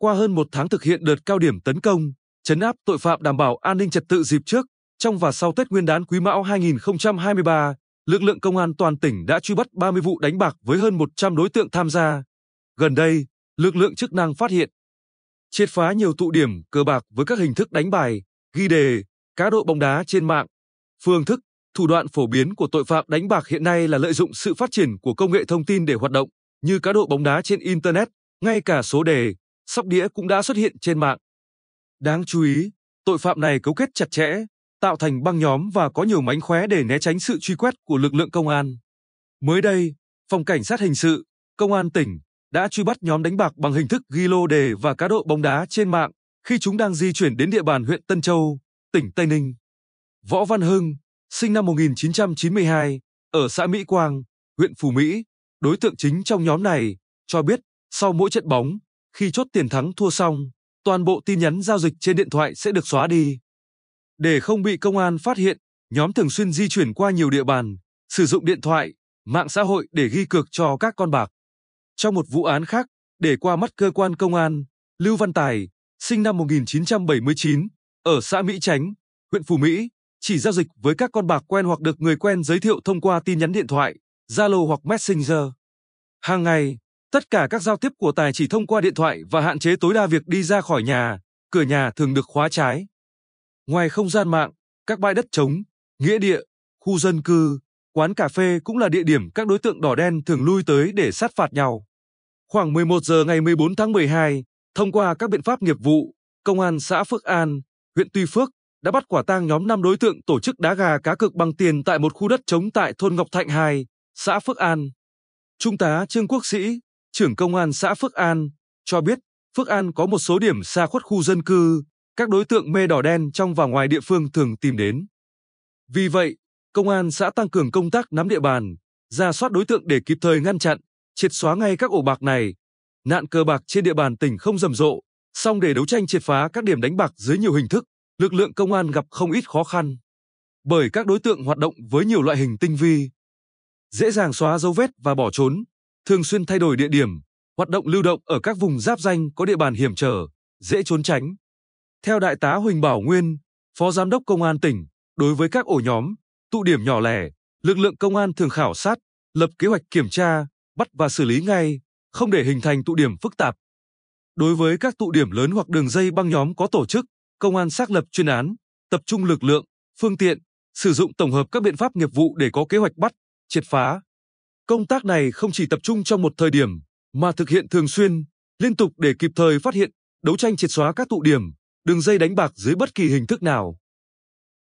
qua hơn một tháng thực hiện đợt cao điểm tấn công, chấn áp tội phạm đảm bảo an ninh trật tự dịp trước, trong và sau Tết Nguyên đán Quý Mão 2023, lực lượng công an toàn tỉnh đã truy bắt 30 vụ đánh bạc với hơn 100 đối tượng tham gia. Gần đây, lực lượng chức năng phát hiện triệt phá nhiều tụ điểm cờ bạc với các hình thức đánh bài, ghi đề, cá độ bóng đá trên mạng. Phương thức, thủ đoạn phổ biến của tội phạm đánh bạc hiện nay là lợi dụng sự phát triển của công nghệ thông tin để hoạt động, như cá độ bóng đá trên internet, ngay cả số đề, sóc đĩa cũng đã xuất hiện trên mạng. Đáng chú ý, tội phạm này cấu kết chặt chẽ, tạo thành băng nhóm và có nhiều mánh khóe để né tránh sự truy quét của lực lượng công an. Mới đây, Phòng Cảnh sát Hình sự, Công an tỉnh đã truy bắt nhóm đánh bạc bằng hình thức ghi lô đề và cá độ bóng đá trên mạng khi chúng đang di chuyển đến địa bàn huyện Tân Châu, tỉnh Tây Ninh. Võ Văn Hưng, sinh năm 1992, ở xã Mỹ Quang, huyện Phú Mỹ, đối tượng chính trong nhóm này, cho biết sau mỗi trận bóng, khi chốt tiền thắng thua xong, toàn bộ tin nhắn giao dịch trên điện thoại sẽ được xóa đi. Để không bị công an phát hiện, nhóm thường xuyên di chuyển qua nhiều địa bàn, sử dụng điện thoại, mạng xã hội để ghi cược cho các con bạc. Trong một vụ án khác, để qua mắt cơ quan công an, Lưu Văn Tài, sinh năm 1979, ở xã Mỹ Chánh, huyện Phú Mỹ, chỉ giao dịch với các con bạc quen hoặc được người quen giới thiệu thông qua tin nhắn điện thoại, Zalo hoặc Messenger. Hàng ngày, tất cả các giao tiếp của Tài chỉ thông qua điện thoại và hạn chế tối đa việc đi ra khỏi nhà, cửa nhà thường được khóa trái. Ngoài không gian mạng, các bãi đất trống, nghĩa địa, khu dân cư, quán cà phê cũng là địa điểm các đối tượng đỏ đen thường lui tới để sát phạt nhau. Khoảng 11 giờ ngày 14 tháng 12, thông qua các biện pháp nghiệp vụ, Công an xã Phước An, huyện Tuy Phước đã bắt quả tang nhóm 5 đối tượng tổ chức đá gà cá cược bằng tiền tại một khu đất trống tại thôn Ngọc Thạnh 2, xã Phước An. Trung tá Trương Quốc Sĩ, trưởng công an xã Phước An, cho biết Phước An có một số điểm xa khuất khu dân cư, các đối tượng mê đỏ đen trong và ngoài địa phương thường tìm đến. Vì vậy, công an xã tăng cường công tác nắm địa bàn, ra soát đối tượng để kịp thời ngăn chặn, triệt xóa ngay các ổ bạc này. Nạn cờ bạc trên địa bàn tỉnh không rầm rộ, song để đấu tranh triệt phá các điểm đánh bạc dưới nhiều hình thức, lực lượng công an gặp không ít khó khăn. Bởi các đối tượng hoạt động với nhiều loại hình tinh vi, dễ dàng xóa dấu vết và bỏ trốn, thường xuyên thay đổi địa điểm, hoạt động lưu động ở các vùng giáp danh có địa bàn hiểm trở, dễ trốn tránh. Theo Đại tá Huỳnh Bảo Nguyên, Phó Giám đốc Công an tỉnh, đối với các ổ nhóm, tụ điểm nhỏ lẻ, lực lượng công an thường khảo sát, lập kế hoạch kiểm tra, bắt và xử lý ngay, không để hình thành tụ điểm phức tạp. Đối với các tụ điểm lớn hoặc đường dây băng nhóm có tổ chức, công an xác lập chuyên án, tập trung lực lượng, phương tiện, sử dụng tổng hợp các biện pháp nghiệp vụ để có kế hoạch bắt, triệt phá. Công tác này không chỉ tập trung trong một thời điểm, mà thực hiện thường xuyên, liên tục để kịp thời phát hiện, đấu tranh triệt xóa các tụ điểm, đường dây đánh bạc dưới bất kỳ hình thức nào.